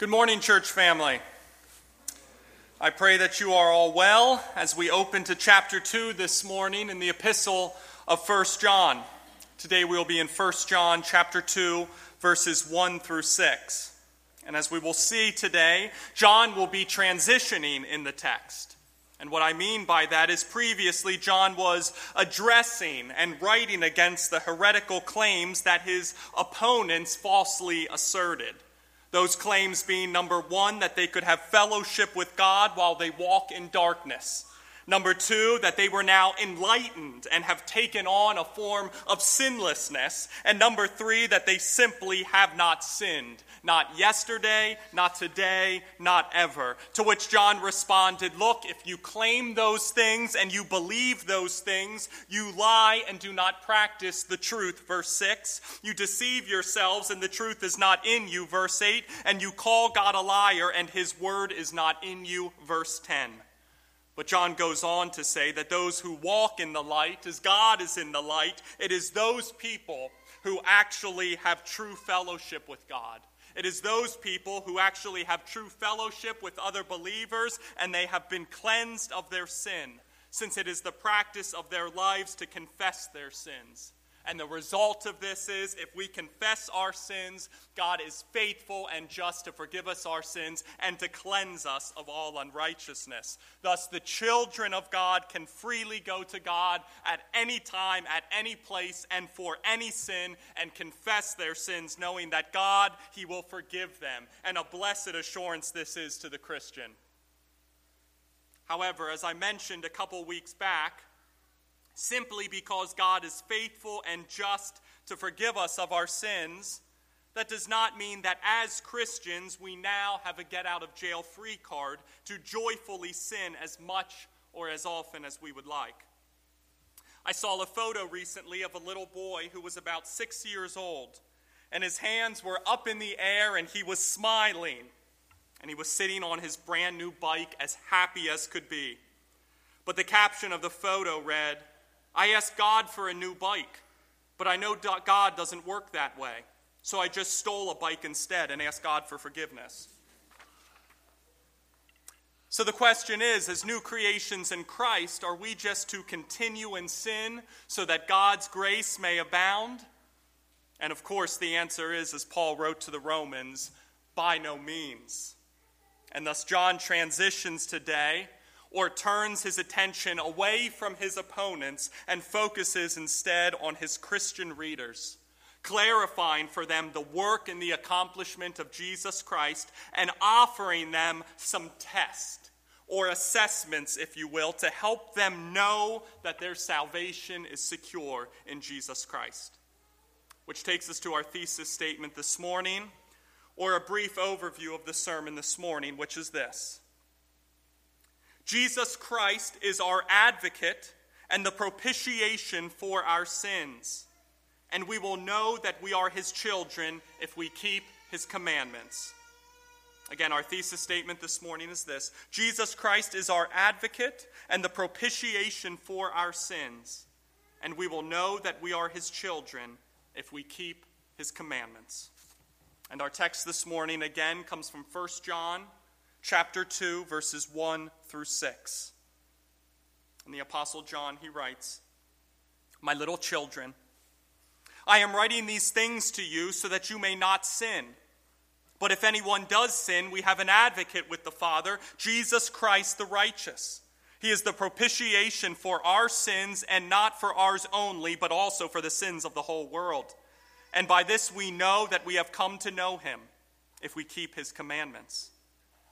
Good morning, church family. I pray that you are all well as we open to chapter 2 this morning in the epistle of 1 John. Today we will be in 1 John chapter 2 verses 1 through 6. And as we will see today, John will be transitioning in the text. And what I mean by that is previously John was addressing and writing against the heretical claims that his opponents falsely asserted. Those claims being number one, that they could have fellowship with God while they walk in darkness. Number two, that they were now enlightened and have taken on a form of sinlessness. And number three, that they simply have not sinned. Not yesterday, not today, not ever. To which John responded, Look, if you claim those things and you believe those things, you lie and do not practice the truth. Verse 6. You deceive yourselves and the truth is not in you. Verse 8. And you call God a liar and his word is not in you. Verse 10. But John goes on to say that those who walk in the light, as God is in the light, it is those people who actually have true fellowship with God. It is those people who actually have true fellowship with other believers and they have been cleansed of their sin, since it is the practice of their lives to confess their sins. And the result of this is if we confess our sins, God is faithful and just to forgive us our sins and to cleanse us of all unrighteousness. Thus, the children of God can freely go to God at any time, at any place, and for any sin and confess their sins, knowing that God, He will forgive them. And a blessed assurance this is to the Christian. However, as I mentioned a couple weeks back, simply because God is faithful and just to forgive us of our sins, that does not mean that as Christians we now have a get out of jail free card to joyfully sin as much or as often as we would like. I saw a photo recently of a little boy who was about six years old, and his hands were up in the air and he was smiling, and he was sitting on his brand new bike as happy as could be. But the caption of the photo read, I asked God for a new bike, but I know God doesn't work that way. So I just stole a bike instead and asked God for forgiveness. So the question is as new creations in Christ, are we just to continue in sin so that God's grace may abound? And of course, the answer is, as Paul wrote to the Romans, by no means. And thus, John transitions today or turns his attention away from his opponents and focuses instead on his Christian readers, clarifying for them the work and the accomplishment of Jesus Christ and offering them some tests or assessments, if you will, to help them know that their salvation is secure in Jesus Christ. Which takes us to our thesis statement this morning, or a brief overview of the sermon this morning, which is this. Jesus Christ is our advocate and the propitiation for our sins. And we will know that we are his children if we keep his commandments. Again, our thesis statement this morning is this Jesus Christ is our advocate and the propitiation for our sins. And we will know that we are his children if we keep his commandments. And our text this morning again comes from 1 John chapter 2, verses 1 through 6. And the Apostle John, he writes, My little children, I am writing these things to you so that you may not sin. But if anyone does sin, we have an advocate with the Father, Jesus Christ the righteous. He is the propitiation for our sins, and not for ours only, but also for the sins of the whole world. And by this we know that we have come to know him, if we keep his commandments.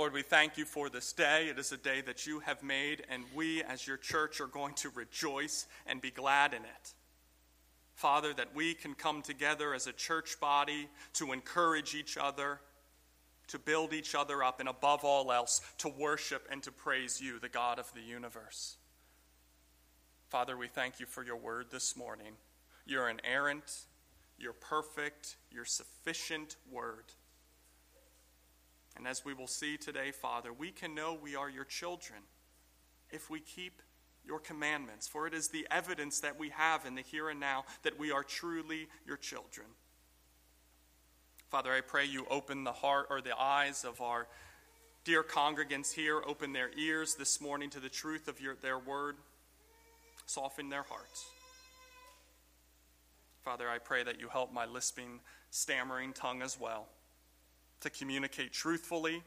Lord, we thank you for this day. It is a day that you have made, and we, as your church, are going to rejoice and be glad in it. Father, that we can come together as a church body to encourage each other, to build each other up, and above all else, to worship and to praise you, the God of the universe. Father, we thank you for your word this morning. You're inerrant, you're perfect, you're sufficient word. And as we will see today, Father, we can know we are your children if we keep your commandments, for it is the evidence that we have in the here and now that we are truly your children. Father, I pray you open the heart or the eyes of our dear congregants here, open their ears this morning to the truth of your, their word, soften their hearts. Father, I pray that you help my lisping, stammering tongue as well to communicate truthfully,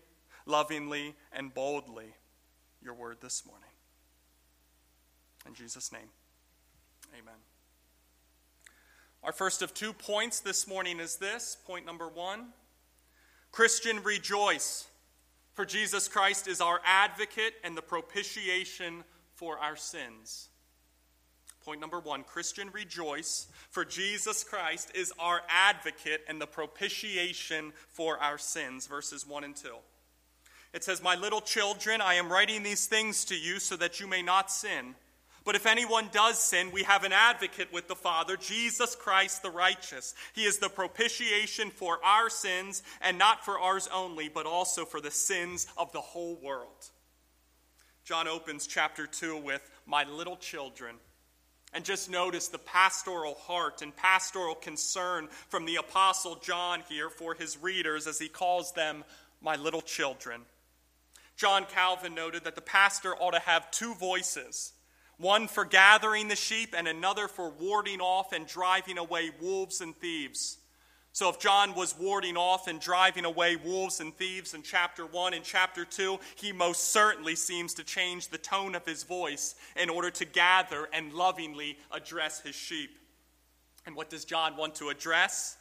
lovingly, and boldly your word this morning. In Jesus' name, amen. Our first of two points this morning is this point number one Christian, rejoice, for Jesus Christ is our advocate and the propitiation for our sins. Point number one Christian, rejoice, for Jesus Christ is our advocate and the propitiation for our sins. Verses 1 and 2. It says, My little children, I am writing these things to you so that you may not sin. But if anyone does sin, we have an advocate with the Father, Jesus Christ the righteous. He is the propitiation for our sins, and not for ours only, but also for the sins of the whole world. John opens chapter 2 with, My little children. And just notice the pastoral heart and pastoral concern from the Apostle John here for his readers as he calls them, My little children. John Calvin noted that the pastor ought to have two voices one for gathering the sheep, and another for warding off and driving away wolves and thieves. So, if John was warding off and driving away wolves and thieves in chapter 1 and chapter 2, he most certainly seems to change the tone of his voice in order to gather and lovingly address his sheep. And what does John want to address?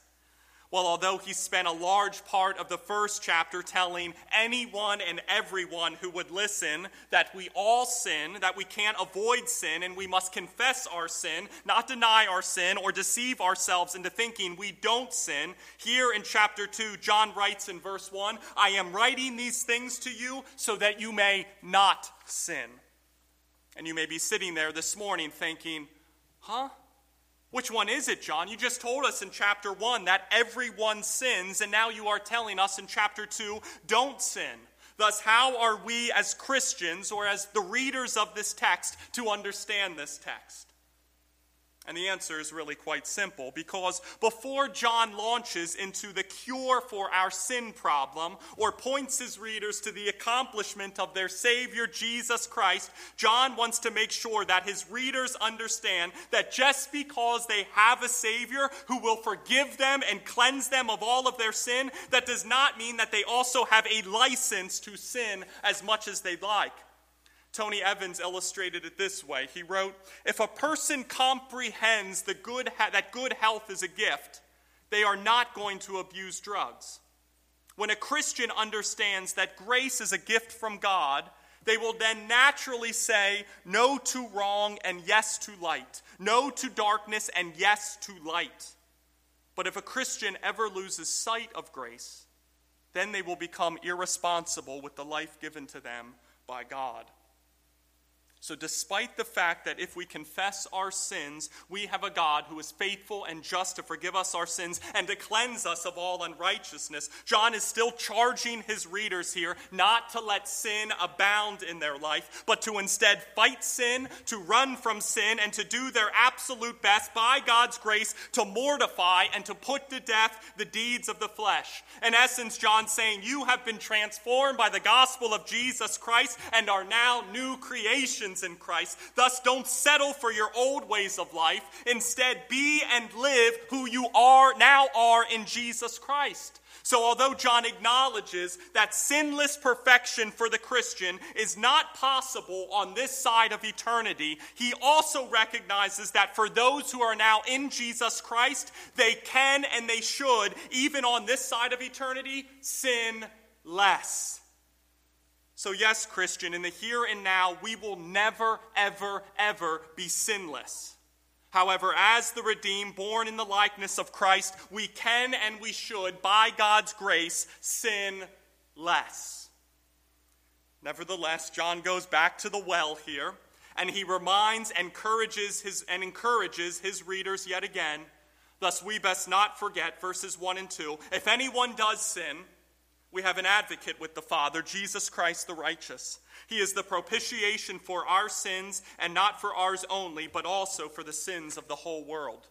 Well, although he spent a large part of the first chapter telling anyone and everyone who would listen that we all sin, that we can't avoid sin, and we must confess our sin, not deny our sin or deceive ourselves into thinking we don't sin, here in chapter 2, John writes in verse 1 I am writing these things to you so that you may not sin. And you may be sitting there this morning thinking, huh? Which one is it, John? You just told us in chapter 1 that everyone sins, and now you are telling us in chapter 2, don't sin. Thus, how are we as Christians or as the readers of this text to understand this text? And the answer is really quite simple because before John launches into the cure for our sin problem or points his readers to the accomplishment of their Savior Jesus Christ, John wants to make sure that his readers understand that just because they have a Savior who will forgive them and cleanse them of all of their sin, that does not mean that they also have a license to sin as much as they like. Tony Evans illustrated it this way. He wrote, If a person comprehends the good ha- that good health is a gift, they are not going to abuse drugs. When a Christian understands that grace is a gift from God, they will then naturally say no to wrong and yes to light, no to darkness and yes to light. But if a Christian ever loses sight of grace, then they will become irresponsible with the life given to them by God. So, despite the fact that if we confess our sins, we have a God who is faithful and just to forgive us our sins and to cleanse us of all unrighteousness, John is still charging his readers here not to let sin abound in their life, but to instead fight sin, to run from sin, and to do their absolute best by God's grace to mortify and to put to death the deeds of the flesh. In essence, John's saying, You have been transformed by the gospel of Jesus Christ and are now new creations in Christ. Thus, don't settle for your old ways of life. Instead, be and live who you are now are in Jesus Christ. So, although John acknowledges that sinless perfection for the Christian is not possible on this side of eternity, he also recognizes that for those who are now in Jesus Christ, they can and they should, even on this side of eternity, sin less. So, yes, Christian, in the here and now, we will never, ever, ever be sinless. However, as the redeemed, born in the likeness of Christ, we can and we should, by God's grace, sin less. Nevertheless, John goes back to the well here, and he reminds, encourages his, and encourages his readers yet again. Thus, we best not forget verses 1 and 2. If anyone does sin, we have an advocate with the Father, Jesus Christ the righteous. He is the propitiation for our sins, and not for ours only, but also for the sins of the whole world.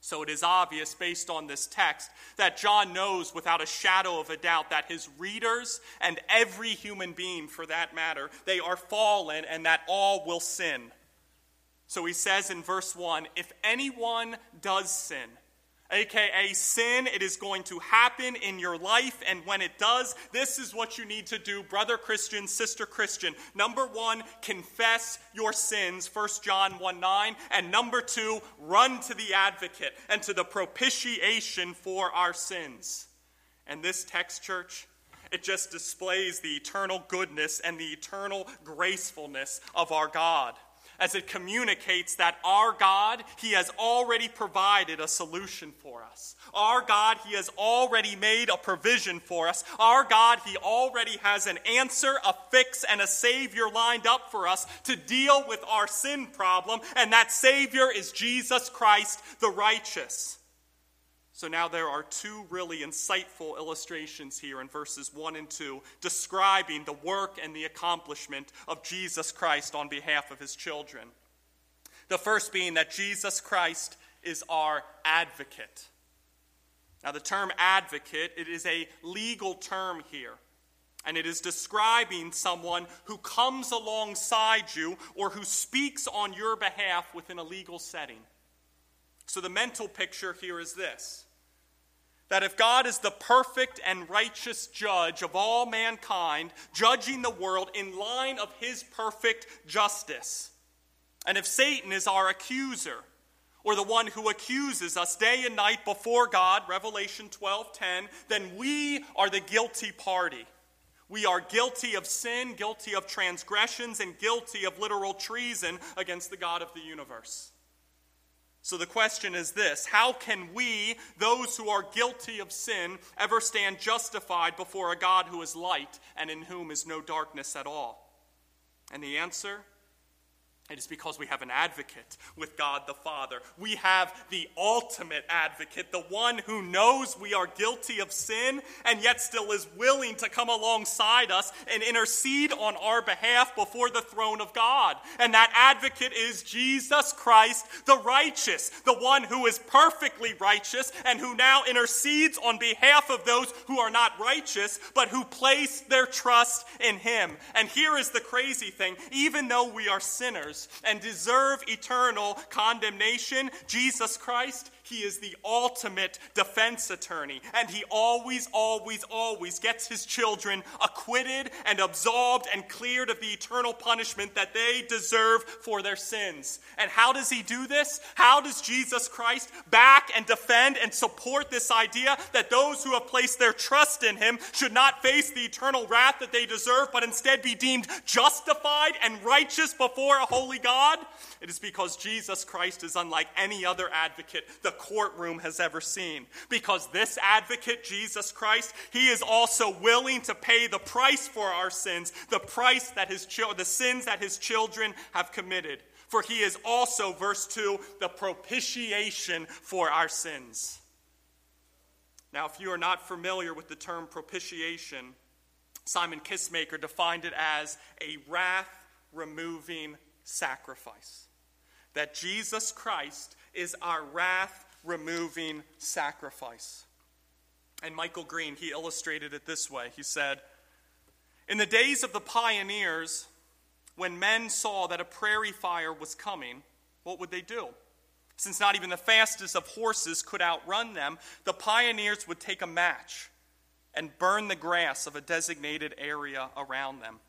So it is obvious, based on this text, that John knows without a shadow of a doubt that his readers, and every human being for that matter, they are fallen and that all will sin. So he says in verse 1 if anyone does sin, aka sin. It is going to happen in your life, and when it does, this is what you need to do, brother Christian, sister Christian. Number one, confess your sins, 1 John 1 9. And number two, run to the advocate and to the propitiation for our sins. And this text, church, it just displays the eternal goodness and the eternal gracefulness of our God as it communicates that our God, He has already provided a solution for us. Our God, He has already made a provision for us. Our God, He already has an answer, a fix, and a Savior lined up for us to deal with our sin problem, and that Savior is Jesus Christ the righteous. So now there are two really insightful illustrations here in verses 1 and 2 describing the work and the accomplishment of Jesus Christ on behalf of his children. The first being that Jesus Christ is our advocate. Now the term advocate, it is a legal term here. And it is describing someone who comes alongside you or who speaks on your behalf within a legal setting. So the mental picture here is this that if God is the perfect and righteous judge of all mankind, judging the world in line of his perfect justice, and if Satan is our accuser, or the one who accuses us day and night before God, Revelation 12:10, then we are the guilty party. We are guilty of sin, guilty of transgressions, and guilty of literal treason against the God of the universe. So the question is this How can we, those who are guilty of sin, ever stand justified before a God who is light and in whom is no darkness at all? And the answer it is because we have an advocate with God the Father. We have the ultimate advocate, the one who knows we are guilty of sin and yet still is willing to come alongside us and intercede on our behalf before the throne of God. And that advocate is Jesus Christ, the righteous, the one who is perfectly righteous and who now intercedes on behalf of those who are not righteous but who place their trust in him. And here is the crazy thing even though we are sinners, sinners and deserve eternal condemnation, Jesus Christ he is the ultimate defense attorney, and he always, always, always gets his children acquitted and absolved and cleared of the eternal punishment that they deserve for their sins. And how does he do this? How does Jesus Christ back and defend and support this idea that those who have placed their trust in him should not face the eternal wrath that they deserve, but instead be deemed justified and righteous before a holy God? It is because Jesus Christ is unlike any other advocate the courtroom has ever seen. Because this advocate, Jesus Christ, he is also willing to pay the price for our sins, the price that his children, the sins that his children have committed. For he is also, verse 2, the propitiation for our sins. Now, if you are not familiar with the term propitiation, Simon Kistemaker defined it as a wrath removing sacrifice that Jesus Christ is our wrath removing sacrifice. And Michael Green, he illustrated it this way. He said, In the days of the pioneers, when men saw that a prairie fire was coming, what would they do? Since not even the fastest of horses could outrun them, the pioneers would take a match and burn the grass of a designated area around them.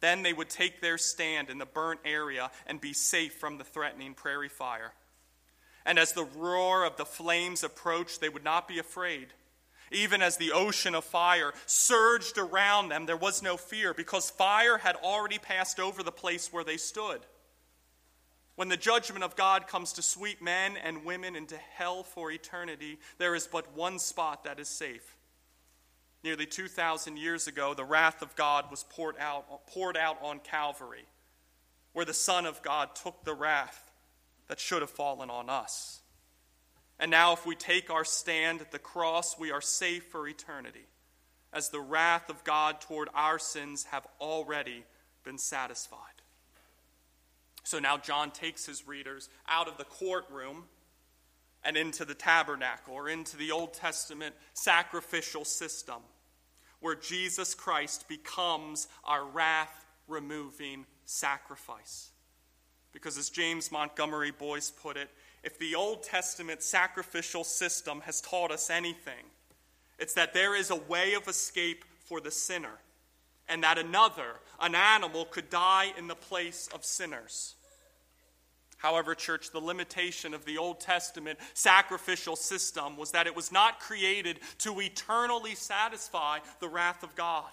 Then they would take their stand in the burnt area and be safe from the threatening prairie fire. And as the roar of the flames approached, they would not be afraid. Even as the ocean of fire surged around them, there was no fear because fire had already passed over the place where they stood. When the judgment of God comes to sweep men and women into hell for eternity, there is but one spot that is safe Nearly 2,000 years ago, the wrath of God was poured out, poured out on Calvary, where the Son of God took the wrath that should have fallen on us. And now, if we take our stand at the cross, we are safe for eternity, as the wrath of God toward our sins have already been satisfied. So now John takes his readers out of the courtroom and into the tabernacle or into the Old Testament sacrificial system where Jesus Christ becomes our wrath removing sacrifice. Because as James Montgomery Boice put it, if the Old Testament sacrificial system has taught us anything, it's that there is a way of escape for the sinner, and that another, an animal, could die in the place of sinners. However, church, the limitation of the Old Testament sacrificial system was that it was not created to eternally satisfy the wrath of God.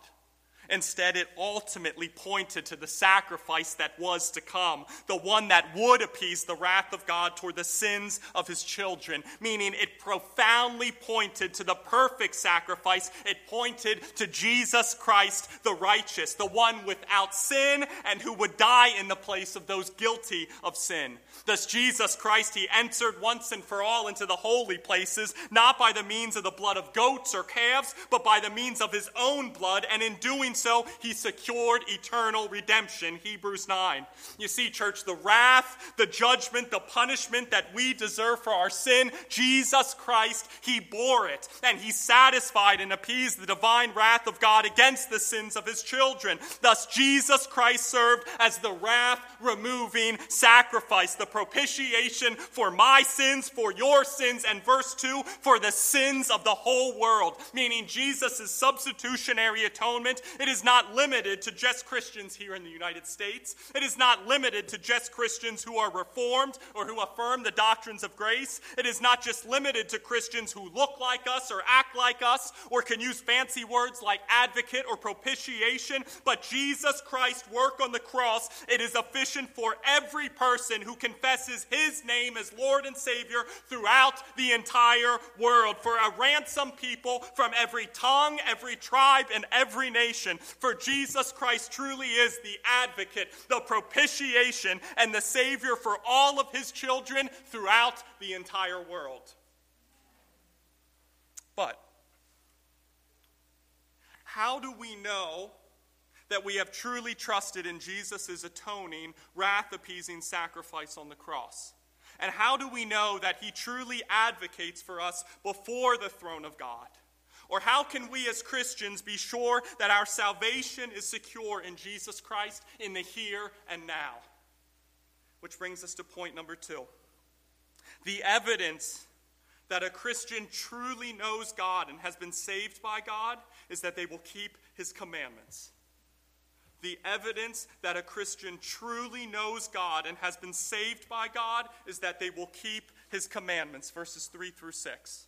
Instead, it ultimately pointed to the sacrifice that was to come, the one that would appease the wrath of God toward the sins of his children, meaning it profoundly pointed to the perfect sacrifice. It pointed to Jesus Christ, the righteous, the one without sin and who would die in the place of those guilty of sin. Thus, Jesus Christ, he entered once and for all into the holy places, not by the means of the blood of goats or calves, but by the means of his own blood, and in doing doing so, he secured eternal redemption. Hebrews 9. You see, church, the wrath, the judgment, the punishment that we deserve for our sin, Jesus Christ, he bore it. And he satisfied and appeased the divine wrath of God against the sins of his children. Thus, Jesus Christ served as the wrath removing sacrifice, the propitiation for my sins, for your sins, and verse 2, for the sins of the whole world. Meaning, Jesus' substitutionary atonement it is not limited to just Christians here in the United States. It is not limited to just Christians who are reformed or who affirm the doctrines of grace. It is not just limited to Christians who look like us or act like us or can use fancy words like advocate or propitiation. But Jesus Christ's work on the cross, it is efficient for every person who confesses his name as Lord and Savior throughout the entire world. For a ransom people from every tongue, every tribe, and every nation for Jesus Christ truly is the advocate, the propitiation, and the Savior for all of his children throughout the entire world. But, how do we know that we have truly trusted in Jesus' atoning, wrath appeasing sacrifice on the cross? And how do we know that he truly advocates for us before the throne of God? Or how can we as Christians be sure that our salvation is secure in Jesus Christ in the here and now? Which brings us to point number two. The evidence that a Christian truly knows God and has been saved by God is that they will keep his commandments. The evidence that a Christian truly knows God and has been saved by God is that they will keep his commandments. Verses 3 through 6.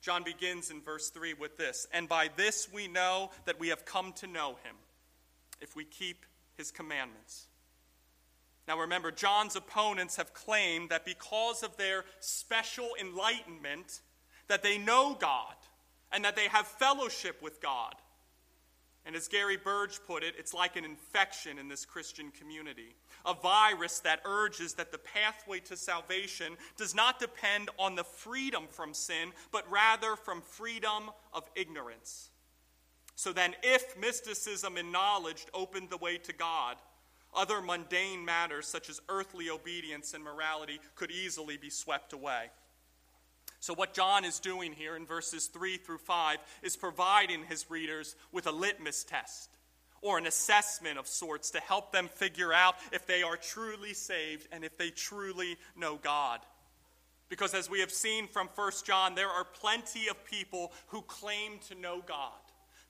John begins in verse 3 with this And by this we know that we have come to know him, if we keep his commandments. Now remember, John's opponents have claimed that because of their special enlightenment, that they know God and that they have fellowship with God. And as Gary Burge put it, it's like an infection in this Christian community a virus that urges that the pathway to salvation does not depend on the freedom from sin, but rather from freedom of ignorance. So then, if mysticism and knowledge opened the way to God, other mundane matters such as earthly obedience and morality could easily be swept away. So, what John is doing here in verses 3 through 5 is providing his readers with a litmus test or an assessment of sorts to help them figure out if they are truly saved and if they truly know God. Because as we have seen from 1 John, there are plenty of people who claim to know God,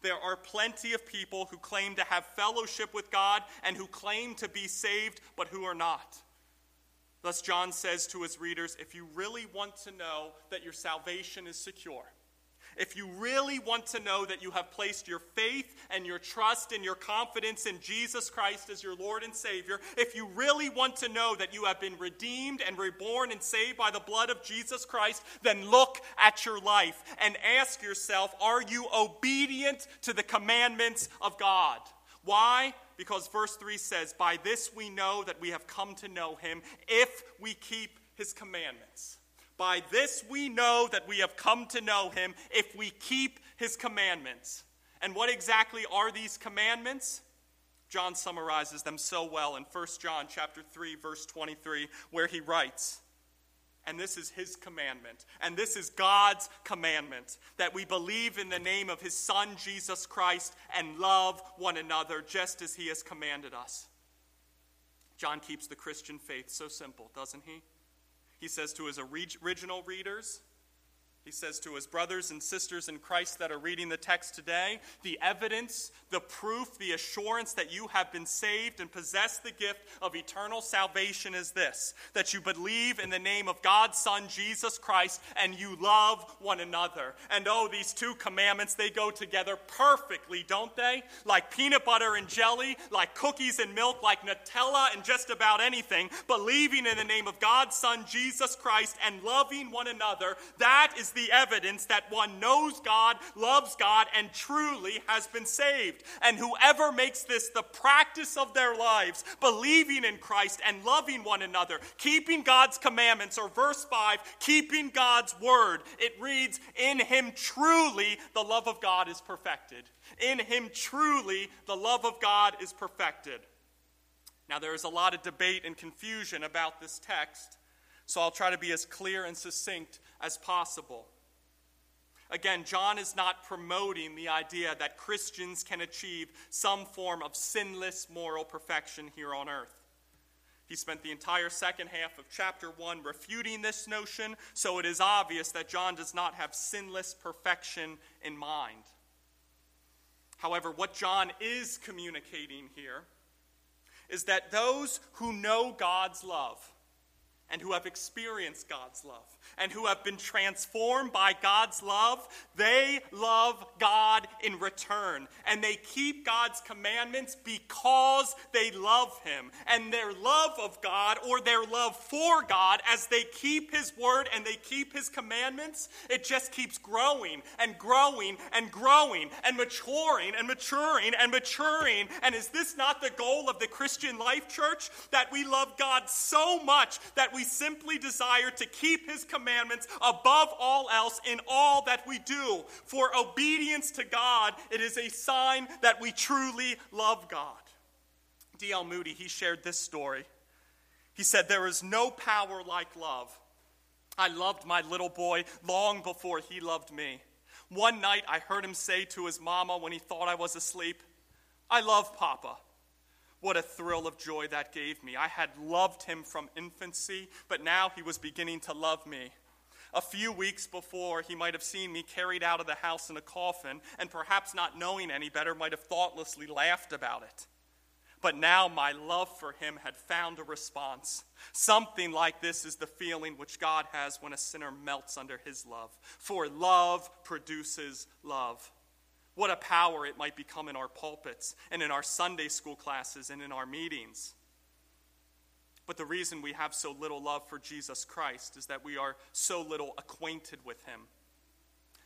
There are plenty of people who claim to have fellowship with God and who claim to be saved, but who are not. Thus, John says to his readers if you really want to know that your salvation is secure, if you really want to know that you have placed your faith and your trust and your confidence in Jesus Christ as your Lord and Savior, if you really want to know that you have been redeemed and reborn and saved by the blood of Jesus Christ, then look at your life and ask yourself are you obedient to the commandments of God? Why? Because verse 3 says, By this we know that we have come to know him if we keep his commandments. By this we know that we have come to know him if we keep his commandments. And what exactly are these commandments? John summarizes them so well in 1 John chapter 3 verse 23 where he writes, and this is his commandment, and this is God's commandment that we believe in the name of his son Jesus Christ and love one another just as he has commanded us. John keeps the Christian faith so simple, doesn't he? He says to his original readers, he says to his brothers and sisters in Christ that are reading the text today the evidence, the proof, the assurance that you have been saved and possess the gift of eternal salvation is this that you believe in the name of God's Son, Jesus Christ, and you love one another. And oh, these two commandments, they go together perfectly, don't they? Like peanut butter and jelly, like cookies and milk, like Nutella and just about anything. Believing in the name of God's Son, Jesus Christ, and loving one another, that is the evidence that one knows God, loves God, and truly has been saved. And whoever makes this the practice of their lives, believing in Christ and loving one another, keeping God's commandments, or verse 5, keeping God's word, it reads, In him truly the love of God is perfected. In him truly the love of God is perfected. Now, there is a lot of debate and confusion about this text, so I'll try to be as clear and succinct as possible. Again, John is not promoting the idea that Christians can achieve some form of sinless moral perfection here on earth. He spent the entire second half of chapter 1 refuting this notion, so it is obvious that John does not have sinless perfection in mind. However, what John is communicating here is that those who know God's love, and who have experienced God's love and who have been transformed by God's love, they love God in return. And they keep God's commandments because they love Him. And their love of God or their love for God, as they keep His word and they keep His commandments, it just keeps growing and growing and growing and maturing and maturing and maturing. And is this not the goal of the Christian life, church? That we love God so much that we simply desire to keep his commandments above all else in all that we do. For obedience to God, it is a sign that we truly love God. D.L. Moody, he shared this story. He said, There is no power like love. I loved my little boy long before he loved me. One night I heard him say to his mama when he thought I was asleep, I love Papa. What a thrill of joy that gave me. I had loved him from infancy, but now he was beginning to love me. A few weeks before, he might have seen me carried out of the house in a coffin, and perhaps not knowing any better, might have thoughtlessly laughed about it. But now my love for him had found a response. Something like this is the feeling which God has when a sinner melts under his love. For love produces love. What a power it might become in our pulpits and in our Sunday school classes and in our meetings. But the reason we have so little love for Jesus Christ is that we are so little acquainted with him.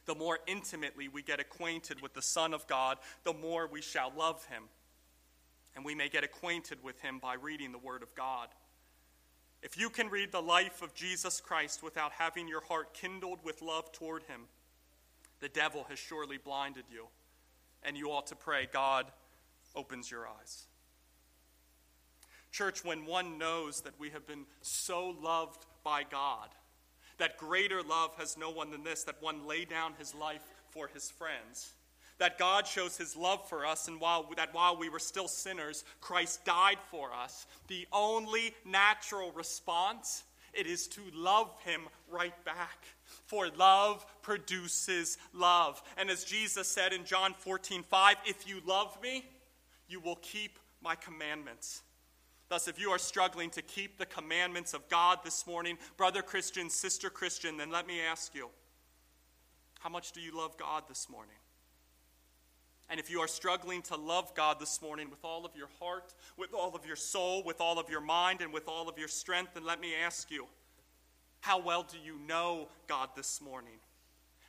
The more intimately we get acquainted with the Son of God, the more we shall love him. And we may get acquainted with him by reading the Word of God. If you can read the life of Jesus Christ without having your heart kindled with love toward him, the devil has surely blinded you and you ought to pray, God opens your eyes. Church, when one knows that we have been so loved by God, that greater love has no one than this, that one lay down his life for his friends, that God shows his love for us, and while, that while we were still sinners, Christ died for us, the only natural response it is to love him right back. For love produces love. And as Jesus said in John 14, 5, if you love me, you will keep my commandments. Thus, if you are struggling to keep the commandments of God this morning, brother Christian, sister Christian, then let me ask you how much do you love God this morning? And if you are struggling to love God this morning with all of your heart, with all of your soul, with all of your mind, and with all of your strength, then let me ask you how well do you know God this morning?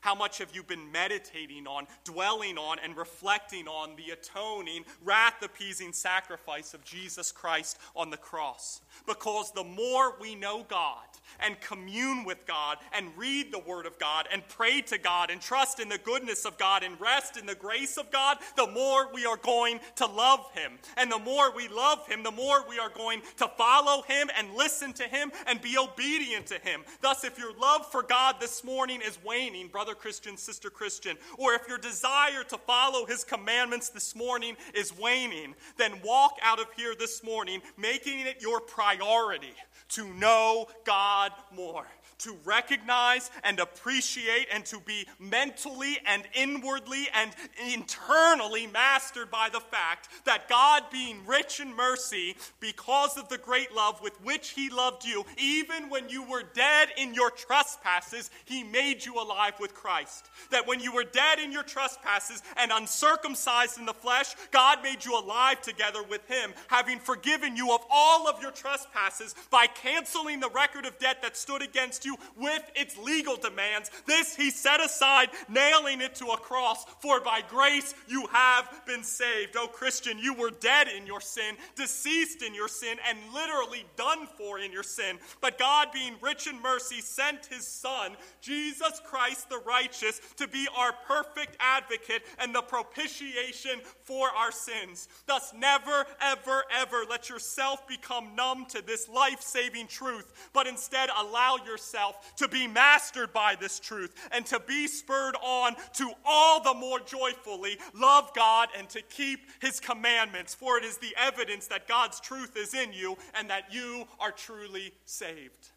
How much have you been meditating on, dwelling on, and reflecting on the atoning, wrath appeasing sacrifice of Jesus Christ on the cross? Because the more we know God, and commune with God and read the Word of God and pray to God and trust in the goodness of God and rest in the grace of God, the more we are going to love Him. And the more we love Him, the more we are going to follow Him and listen to Him and be obedient to Him. Thus, if your love for God this morning is waning, brother Christian, sister Christian, or if your desire to follow His commandments this morning is waning, then walk out of here this morning making it your priority to know God more to recognize and appreciate and to be mentally and inwardly and internally mastered by the fact that God, being rich in mercy, because of the great love with which He loved you, even when you were dead in your trespasses, He made you alive with Christ. That when you were dead in your trespasses and uncircumcised in the flesh, God made you alive together with Him, having forgiven you of all of your trespasses by canceling the record of debt that stood against you you with its legal demands. This he set aside, nailing it to a cross. For by grace you have been saved. Oh, Christian, you were dead in your sin, deceased in your sin, and literally done for in your sin. But God, being rich in mercy, sent his Son, Jesus Christ the righteous, to be our perfect advocate and the propitiation for our sins. Thus, never, ever, ever let yourself become numb to this life saving truth, but instead allow yourself yourself to be mastered by this truth and to be spurred on to all the more joyfully love God and to keep his commandments, for it is the evidence that God's truth is in you and that you are truly saved.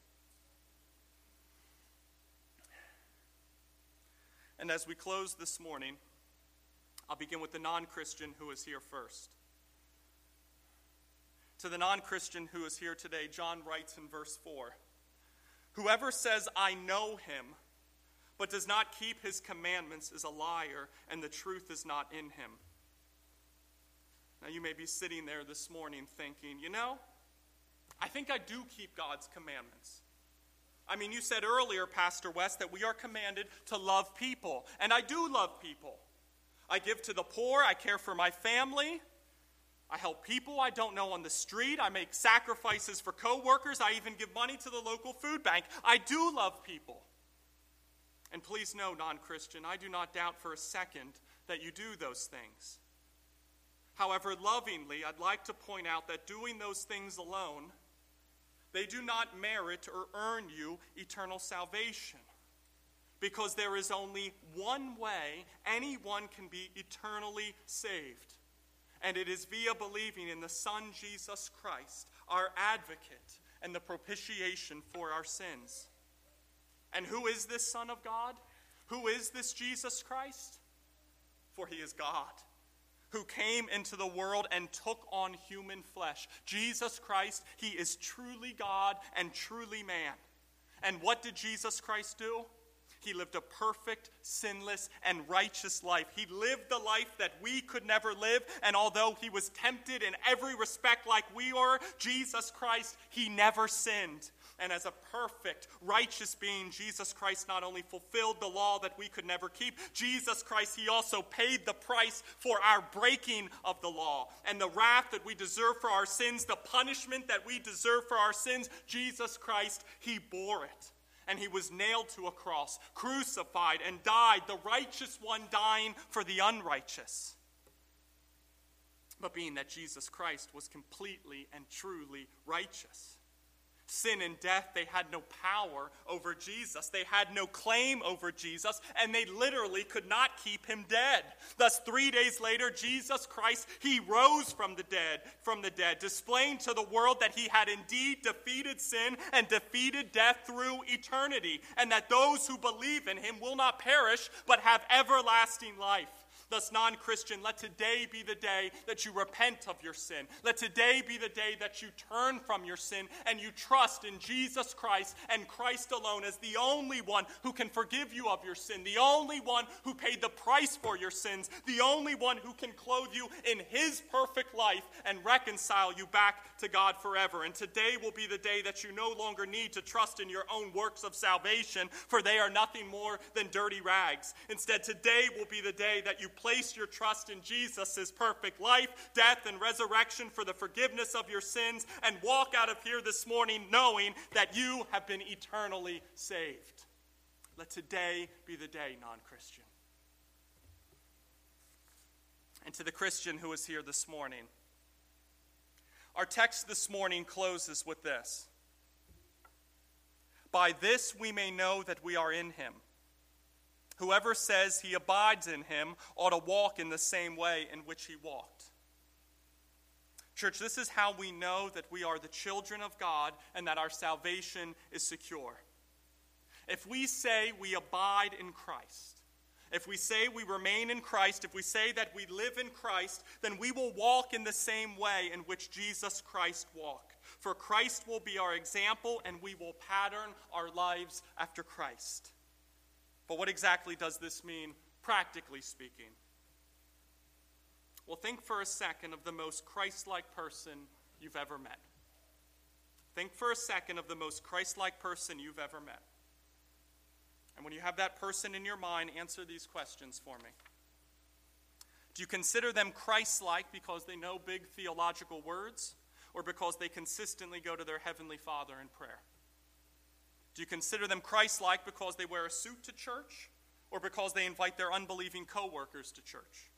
And as we close this morning, I'll begin with the non Christian who is here first. To the non Christian who is here today, John writes in verse 4 Whoever says, I know him, but does not keep his commandments is a liar, and the truth is not in him. Now, you may be sitting there this morning thinking, you know, I think I do keep God's commandments. I mean, you said earlier, Pastor West, that we are commanded to love people, and I do love people. I give to the poor, I care for my family. I help people I don't know on the street. I make sacrifices for coworkers. I even give money to the local food bank. I do love people. And please know, non Christian, I do not doubt for a second that you do those things. However, lovingly, I'd like to point out that doing those things alone, they do not merit or earn you eternal salvation. Because there is only one way anyone can be eternally saved and it is via believing in the Son Jesus Christ, our advocate and the propitiation for our sins. And who is this Son of God? Who is this Jesus Christ? For he is God who came into the world and took on human flesh. Jesus Christ, he is truly God and truly man. And what did Jesus Christ do? He lived a perfect, sinless, and righteous life. He lived the life that we could never live. And although he was tempted in every respect like we were, Jesus Christ, he never sinned. And as a perfect, righteous being, Jesus Christ not only fulfilled the law that we could never keep, Jesus Christ, he also paid the price for our breaking of the law. And the wrath that we deserve for our sins, the punishment that we deserve for our sins, Jesus Christ, he bore it and he was nailed to a cross, crucified, and died, the righteous one dying for the unrighteous. But being that Jesus Christ was completely and truly righteous, Sin and death, they had no power over Jesus. They had no claim over Jesus, and they literally could not keep him dead. Thus, three days later, Jesus Christ, he rose from the dead, from the dead, displaying to the world that he had indeed defeated sin and defeated death through eternity, and that those who believe in him will not perish, but have everlasting life. Thus, non Christian, let today be the day that you repent of your sin. Let today be the day that you turn from your sin and you trust in Jesus Christ and Christ alone as the only one who can forgive you of your sin, the only one who paid the price for your sins, the only one who can clothe you in his perfect life and reconcile you back to God forever. And today will be the day that you no longer need to trust in your own works of salvation, for they are nothing more than dirty rags. Instead, today will be the day that you place your trust in Jesus' perfect life, death, and resurrection for the forgiveness of your sins, and walk out of here this morning knowing that you have been eternally saved. Let today be the day, non Christian. And to the Christian who is here this morning, our text this morning closes with this By this we may know that we are in him. Whoever says he abides in him ought to walk in the same way in which he walked. Church, this is how we know that we are the children of God and that our salvation is secure. If we say we abide in Christ, if we say we remain in Christ, if we say that we live in Christ, then we will walk in the same way in which Jesus Christ walked. For Christ will be our example, and we will pattern our lives after Christ. But what exactly does this mean, practically speaking? Well, think for a second of the most Christ like person you've ever met. Think for a second of the most Christ like person you've ever met. And when you have that person in your mind, answer these questions for me. Do you consider them Christ like because they know big theological words, or because they consistently go to their Heavenly Father in prayer? Do you consider them Christ like because they wear a suit to church or because they invite their unbelieving coworkers to church?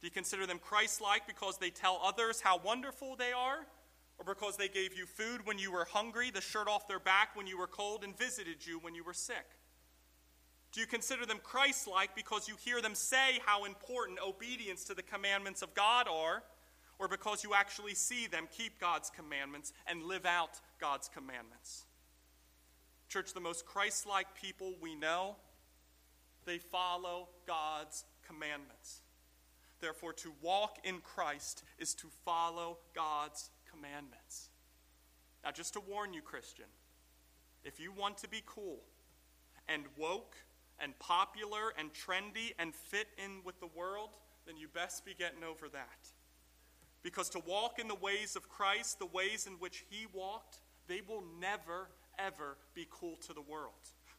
Do you consider them Christ like because they tell others how wonderful they are or because they gave you food when you were hungry, the shirt off their back when you were cold, and visited you when you were sick? Do you consider them Christ like because you hear them say how important obedience to the commandments of God are, or because you actually see them keep God's commandments and live out God's commandments? Church, the most Christ like people we know, they follow God's commandments. Therefore, to walk in Christ is to follow God's commandments. Now, just to warn you, Christian, if you want to be cool and woke and popular and trendy and fit in with the world, then you best be getting over that. Because to walk in the ways of Christ, the ways in which he walked, they will never ever be cool to the world.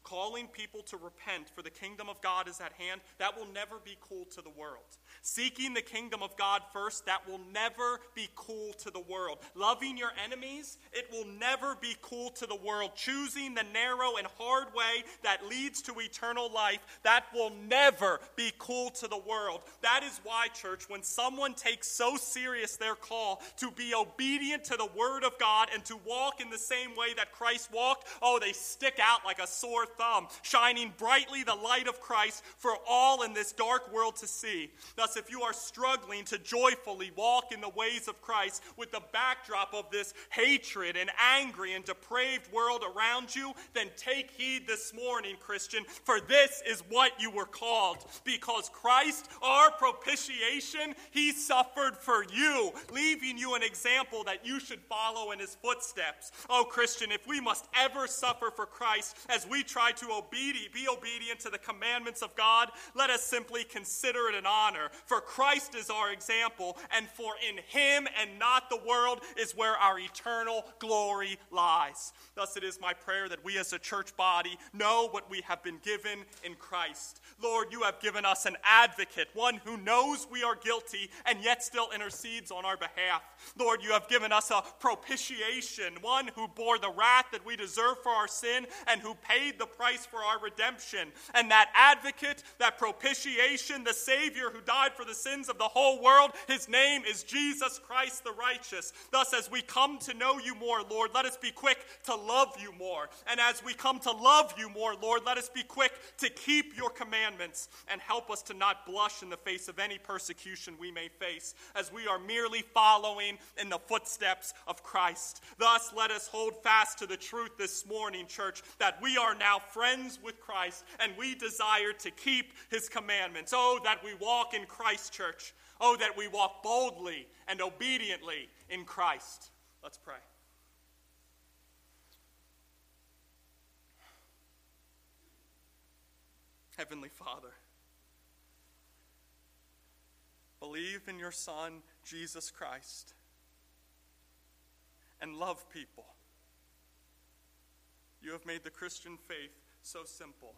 Calling people to repent for the kingdom of God is at hand, that will never be cool to the world. Seeking the kingdom of God first, that will never be cool to the world. Loving your enemies, it will never be cool to the world. Choosing the narrow and hard way that leads to eternal life, that will never be cool to the world. That is why, church, when someone takes so serious their call to be obedient to the word of God and to walk in the same way that Christ walked, oh, they stick out like a sore thumb, shining brightly the light of Christ for all in this dark world to see. Thus, if you are struggling to joyfully walk in the ways of Christ with the backdrop of this hatred and angry and depraved world around you, then take heed this morning, Christian, for this is what you were called. Because Christ, our propitiation, he suffered for you, leaving you an example that you should follow in his footsteps. Oh, Christian, if we must ever suffer for Christ as we try to obedi- be obedient to the commandments of God, let us simply consider it an honor for Christ is our example, and for in him and not the world is where our eternal glory lies. Thus, it is my prayer that we as a church body know what we have been given in Christ. Lord, you have given us an advocate, one who knows we are guilty and yet still intercedes on our behalf. Lord, you have given us a propitiation, one who bore the wrath that we deserve for our sin and who paid the price for our redemption. And that advocate, that propitiation, the Savior who died for the sins of the whole world, his name is Jesus Christ the righteous. Thus, as we come to know you more, Lord, let us be quick to love you more. And as we come to love you more, Lord, let us be quick to keep your commandments and help us to not blush in the face of any persecution we may face, as we are merely following in the footsteps of Christ. Thus, let us hold fast to the truth this morning, church, that we are now friends with Christ and we desire to keep his commandments. Oh, that we walk in Christ, church. Oh, that we walk boldly and obediently in Christ. Let's pray. Heavenly Father, believe in your Son, Jesus Christ, and love people. You have made the Christian faith so simple.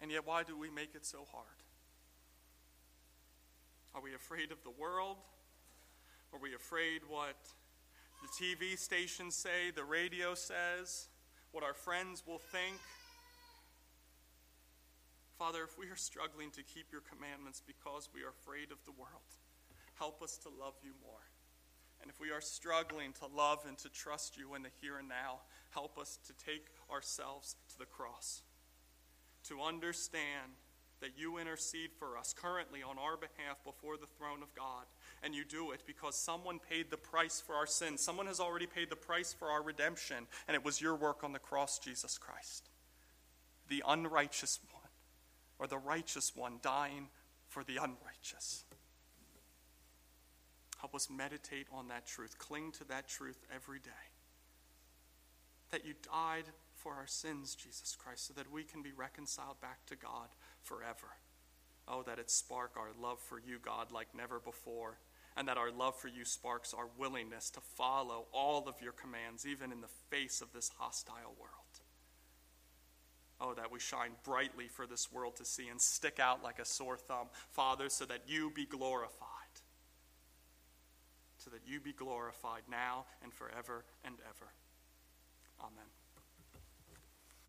And yet, why do we make it so hard? Are we afraid of the world? Are we afraid what the TV stations say, the radio says, what our friends will think? Father, if we are struggling to keep your commandments because we are afraid of the world, help us to love you more. And if we are struggling to love and to trust you in the here and now, help us to take ourselves to the cross, to understand that you intercede for us currently on our behalf before the throne of God. And you do it because someone paid the price for our sins. Someone has already paid the price for our redemption, and it was your work on the cross, Jesus Christ. The unrighteous one, or the righteous one, dying for the unrighteous. Help us meditate on that truth, cling to that truth every day. That you died for our sins, Jesus Christ, so that we can be reconciled back to God forever. Oh, that it spark our love for you, God, like never before, and that our love for you sparks our willingness to follow all of your commands, even in the face of this hostile world. Oh, that we shine brightly for this world to see and stick out like a sore thumb, Father, so that you be glorified so that you be glorified now and forever and ever. Amen.